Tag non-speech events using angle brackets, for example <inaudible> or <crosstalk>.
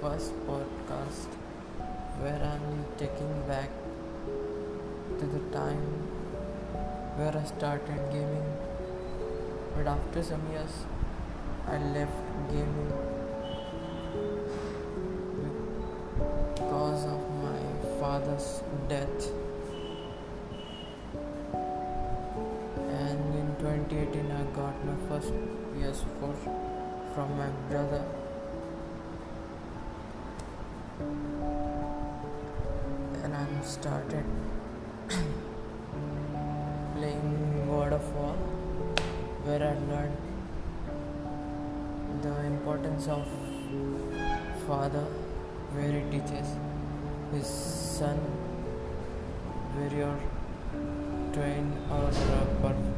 first podcast where I'm taking back to the time where I started gaming. But after some years, I left gaming because of my father's death. And in 2018, I got my first PS4 from my brother. And I started <clears throat> playing God of War, where I learned the importance of father, where he teaches his son where you're trained or perfect.